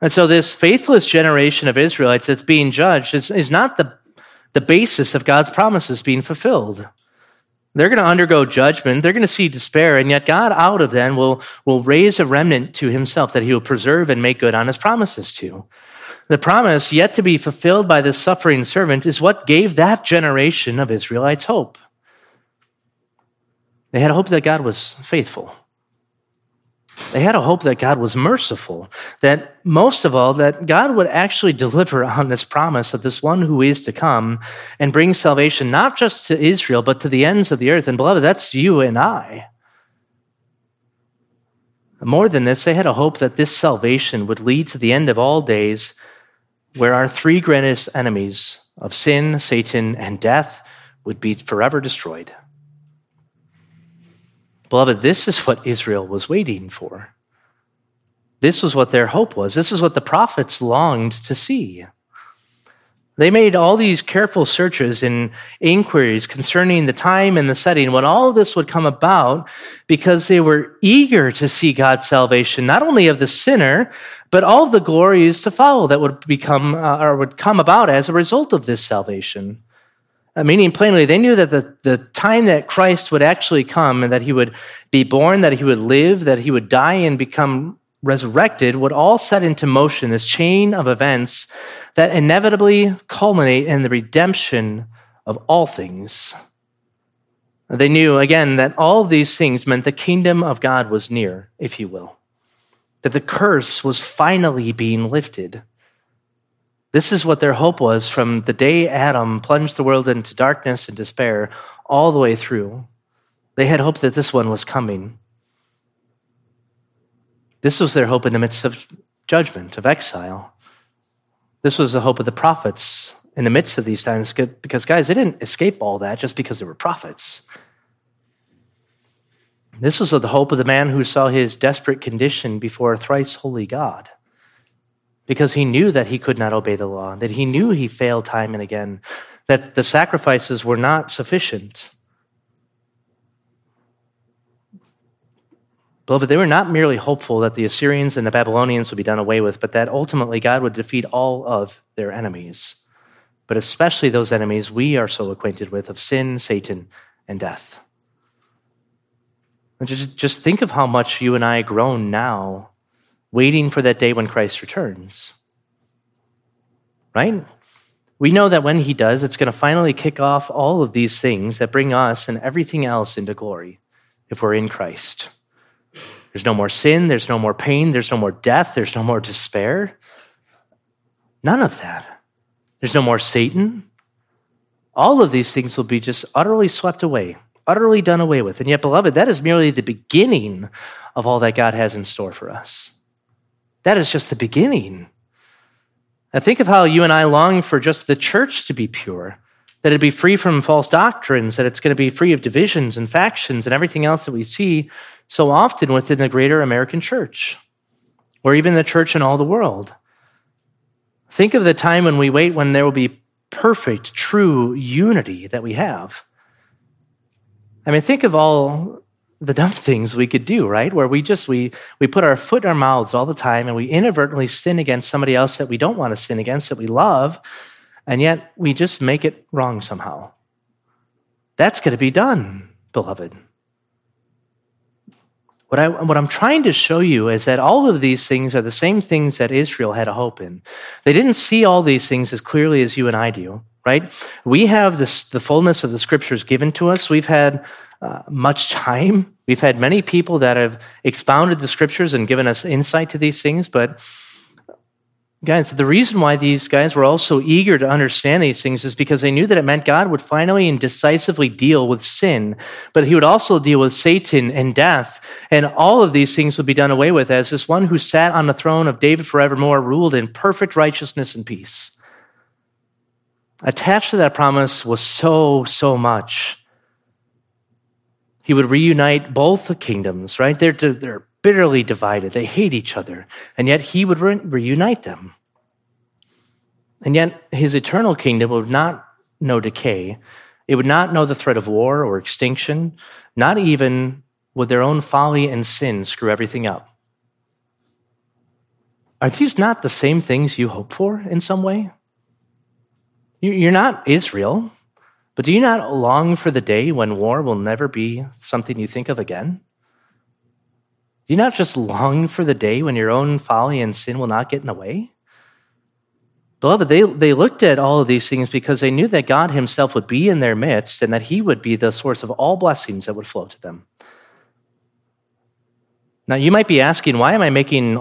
And so, this faithless generation of Israelites that's being judged is, is not the, the basis of God's promises being fulfilled. They're going to undergo judgment. They're going to see despair. And yet, God, out of them, will, will raise a remnant to himself that he will preserve and make good on his promises to. The promise yet to be fulfilled by this suffering servant is what gave that generation of Israelites hope. They had hope that God was faithful. They had a hope that God was merciful, that most of all, that God would actually deliver on this promise of this one who is to come and bring salvation not just to Israel, but to the ends of the earth. And beloved, that's you and I. More than this, they had a hope that this salvation would lead to the end of all days, where our three greatest enemies of sin, Satan, and death would be forever destroyed. Beloved, this is what Israel was waiting for. This was what their hope was. This is what the prophets longed to see. They made all these careful searches and inquiries concerning the time and the setting when all of this would come about because they were eager to see God's salvation, not only of the sinner, but all the glories to follow that would become uh, or would come about as a result of this salvation. Uh, meaning plainly, they knew that the, the time that Christ would actually come and that he would be born, that he would live, that he would die and become resurrected would all set into motion this chain of events that inevitably culminate in the redemption of all things. They knew, again, that all these things meant the kingdom of God was near, if you will, that the curse was finally being lifted this is what their hope was from the day Adam plunged the world into darkness and despair all the way through. They had hope that this one was coming. This was their hope in the midst of judgment, of exile. This was the hope of the prophets in the midst of these times because, guys, they didn't escape all that just because they were prophets. This was the hope of the man who saw his desperate condition before a thrice holy God because he knew that he could not obey the law, that he knew he failed time and again, that the sacrifices were not sufficient. Beloved, they were not merely hopeful that the Assyrians and the Babylonians would be done away with, but that ultimately God would defeat all of their enemies, but especially those enemies we are so acquainted with of sin, Satan, and death. And just, just think of how much you and I groan now waiting for that day when Christ returns. Right? We know that when he does, it's going to finally kick off all of these things that bring us and everything else into glory if we're in Christ. There's no more sin, there's no more pain, there's no more death, there's no more despair. None of that. There's no more Satan. All of these things will be just utterly swept away, utterly done away with. And yet, beloved, that is merely the beginning of all that God has in store for us. That is just the beginning. Now, think of how you and I long for just the church to be pure, that it'd be free from false doctrines, that it's going to be free of divisions and factions and everything else that we see so often within the greater American church, or even the church in all the world. Think of the time when we wait when there will be perfect, true unity that we have. I mean, think of all the dumb things we could do, right? Where we just we we put our foot in our mouths all the time and we inadvertently sin against somebody else that we don't want to sin against that we love, and yet we just make it wrong somehow. That's going to be done, beloved. What, I, what I'm trying to show you is that all of these things are the same things that Israel had a hope in. They didn't see all these things as clearly as you and I do, right? We have this, the fullness of the scriptures given to us. We've had uh, much time. We've had many people that have expounded the scriptures and given us insight to these things, but guys, the reason why these guys were also eager to understand these things is because they knew that it meant God would finally and decisively deal with sin, but he would also deal with Satan and death, and all of these things would be done away with as this one who sat on the throne of David forevermore ruled in perfect righteousness and peace. Attached to that promise was so, so much he would reunite both the kingdoms, right? They're, they're bitterly divided, they hate each other, and yet he would re- reunite them. And yet his eternal kingdom would not know decay. It would not know the threat of war or extinction, not even would their own folly and sin screw everything up. Are these not the same things you hope for in some way? You're not Israel, but do you not long for the day when war will never be something you think of again? Do you not just long for the day when your own folly and sin will not get in the way? Beloved, they, they looked at all of these things because they knew that God Himself would be in their midst and that He would be the source of all blessings that would flow to them. Now, you might be asking, why am I making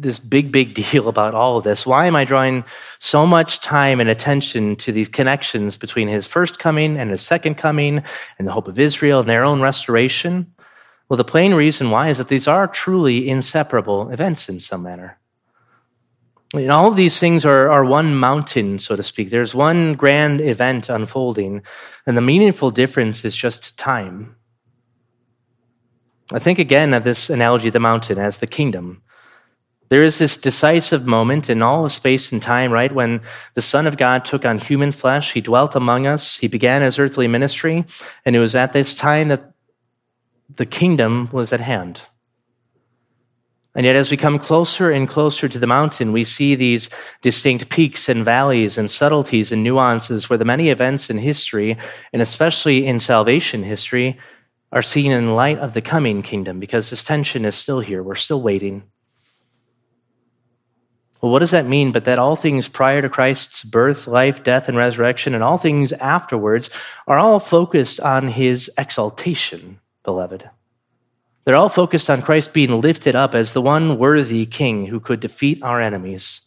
this big, big [laughs] deal about all of this? Why am I drawing so much time and attention to these connections between his first coming and his second coming and the hope of Israel and their own restoration? Well, the plain reason why is that these are truly inseparable events in some manner. And all of these things are, are one mountain, so to speak. There's one grand event unfolding, and the meaningful difference is just time. I think again of this analogy of the mountain as the kingdom. There is this decisive moment in all of space and time, right? When the Son of God took on human flesh, he dwelt among us, he began his earthly ministry, and it was at this time that the kingdom was at hand. And yet, as we come closer and closer to the mountain, we see these distinct peaks and valleys and subtleties and nuances where the many events in history, and especially in salvation history, are seen in light of the coming kingdom because this tension is still here. We're still waiting. Well, what does that mean? But that all things prior to Christ's birth, life, death, and resurrection, and all things afterwards are all focused on his exaltation, beloved. They're all focused on Christ being lifted up as the one worthy king who could defeat our enemies.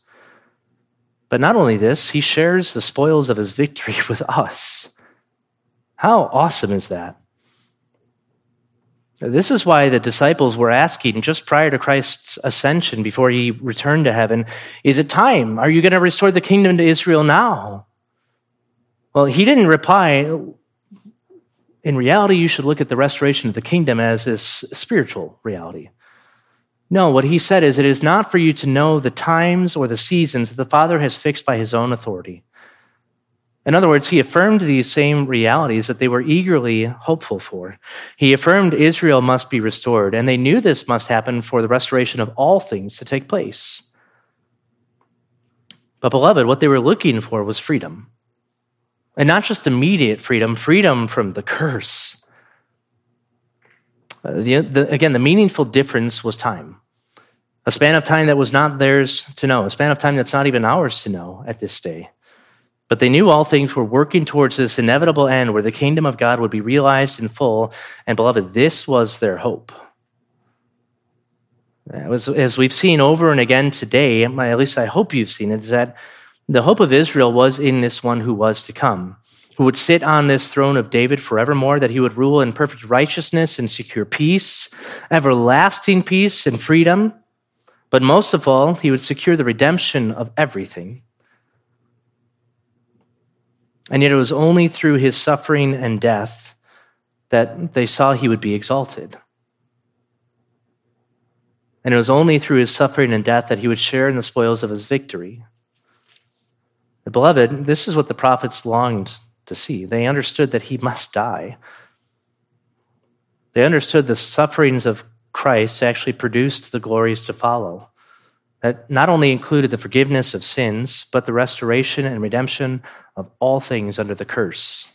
But not only this, he shares the spoils of his victory [laughs] with us. How awesome is that? This is why the disciples were asking just prior to Christ's ascension, before he returned to heaven, is it time? Are you going to restore the kingdom to Israel now? Well, he didn't reply. In reality, you should look at the restoration of the kingdom as this spiritual reality. No, what he said is, it is not for you to know the times or the seasons that the Father has fixed by his own authority. In other words, he affirmed these same realities that they were eagerly hopeful for. He affirmed Israel must be restored, and they knew this must happen for the restoration of all things to take place. But, beloved, what they were looking for was freedom. And not just immediate freedom, freedom from the curse. Uh, the, the, again, the meaningful difference was time. A span of time that was not theirs to know, a span of time that's not even ours to know at this day. But they knew all things were working towards this inevitable end where the kingdom of God would be realized in full. And beloved, this was their hope. As, as we've seen over and again today, at least I hope you've seen it, is that the hope of Israel was in this one who was to come, who would sit on this throne of David forevermore, that he would rule in perfect righteousness and secure peace, everlasting peace and freedom. But most of all, he would secure the redemption of everything. And yet it was only through his suffering and death that they saw he would be exalted. And it was only through his suffering and death that he would share in the spoils of his victory. Beloved, this is what the prophets longed to see. They understood that he must die. They understood the sufferings of Christ actually produced the glories to follow. That not only included the forgiveness of sins, but the restoration and redemption of all things under the curse.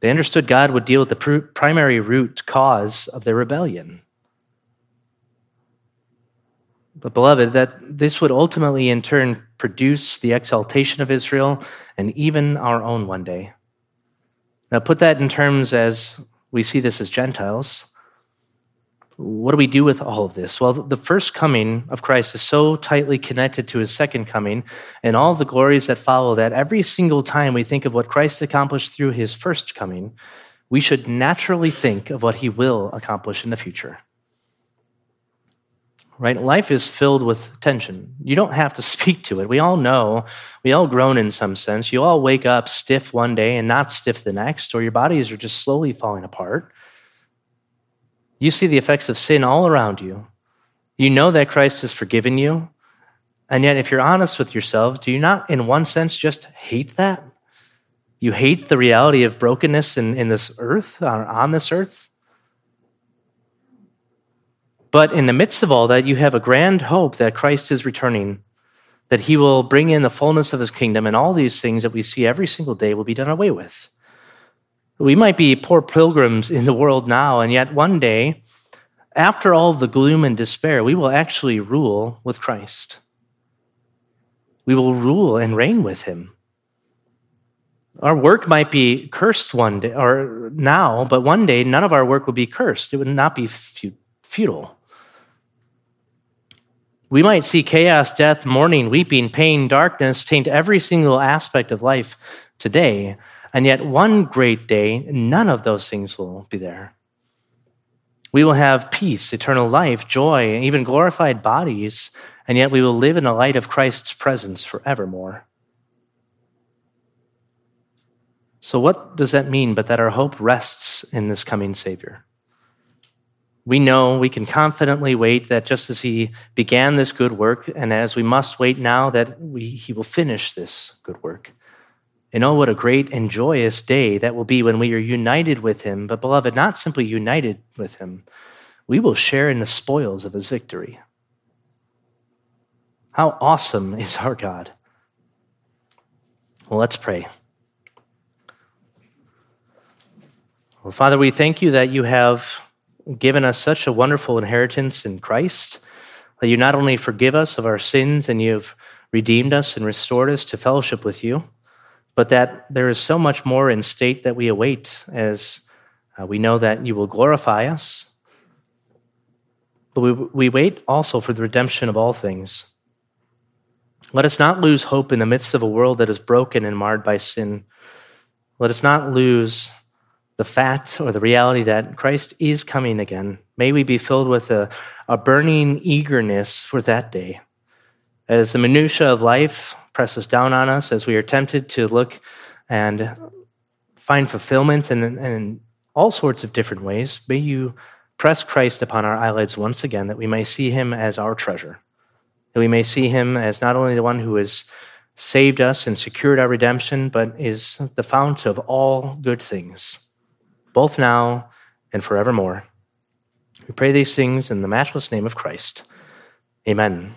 They understood God would deal with the pr- primary root cause of their rebellion. But, beloved, that this would ultimately in turn produce the exaltation of Israel and even our own one day. Now, put that in terms as we see this as Gentiles what do we do with all of this? Well, the first coming of Christ is so tightly connected to his second coming and all the glories that follow that every single time we think of what Christ accomplished through his first coming, we should naturally think of what he will accomplish in the future. Right? Life is filled with tension. You don't have to [laughs] speak to it. We all know, we all groan in some sense. You all wake up stiff one day and not stiff the next, or your bodies are just slowly falling apart. You see the effects of sin all around you. You know that Christ has forgiven you. And yet, if you're honest with yourself, do you not, in one sense, just hate that? You hate the reality of brokenness in, in this earth, on this earth. But in the midst of all that, you have a grand hope that Christ is returning, that he will bring in the fullness of his kingdom, and all these things that we see every single day will be done away with. We might be poor pilgrims in the world now, and yet one day, after all the gloom and despair, we will actually rule with Christ. We will rule and reign with him. Our work might be cursed one day or now, but one day none of our work will be cursed. It would not be futile. We might see chaos, death, mourning, weeping, pain, darkness taint every single aspect of life today. And yet, one great day, none of those things will be there. We will have peace, eternal life, joy, and even glorified bodies, and yet we will live in the light of Christ's presence forevermore. So, what does that mean but that our hope rests in this coming Savior? we know we can confidently wait that just as he began this good work, and as we must wait now that we, he will finish this good work. And oh, what a great and joyous day that will be when we are united with him, but beloved, not simply united with him, we will share in the spoils of his victory. How awesome [laughs] is our God! Well, let's pray. Well, Father, we thank you that you have given us such a wonderful inheritance in Christ, that you not only forgive us of our sins and you've redeemed us and restored us to fellowship with you, but that there is so much more in state that we await as uh, we know that you will glorify us. But we, we wait also for the redemption of all things. Let us not lose hope in the midst of a world that is broken and marred by sin. Let us not lose the fact or the reality that Christ is coming again. May we be filled with a, a burning eagerness for that day. As the minutiae of life presses down on us, as we are tempted to look and find fulfillment in, in all sorts of different ways, may you press Christ upon our eyelids once again that we may see him as our treasure, that we may see him as not only the one who has saved us and secured our redemption, but is the fount of all good things both now and forevermore. We pray these things in the matchless name of Christ. Amen.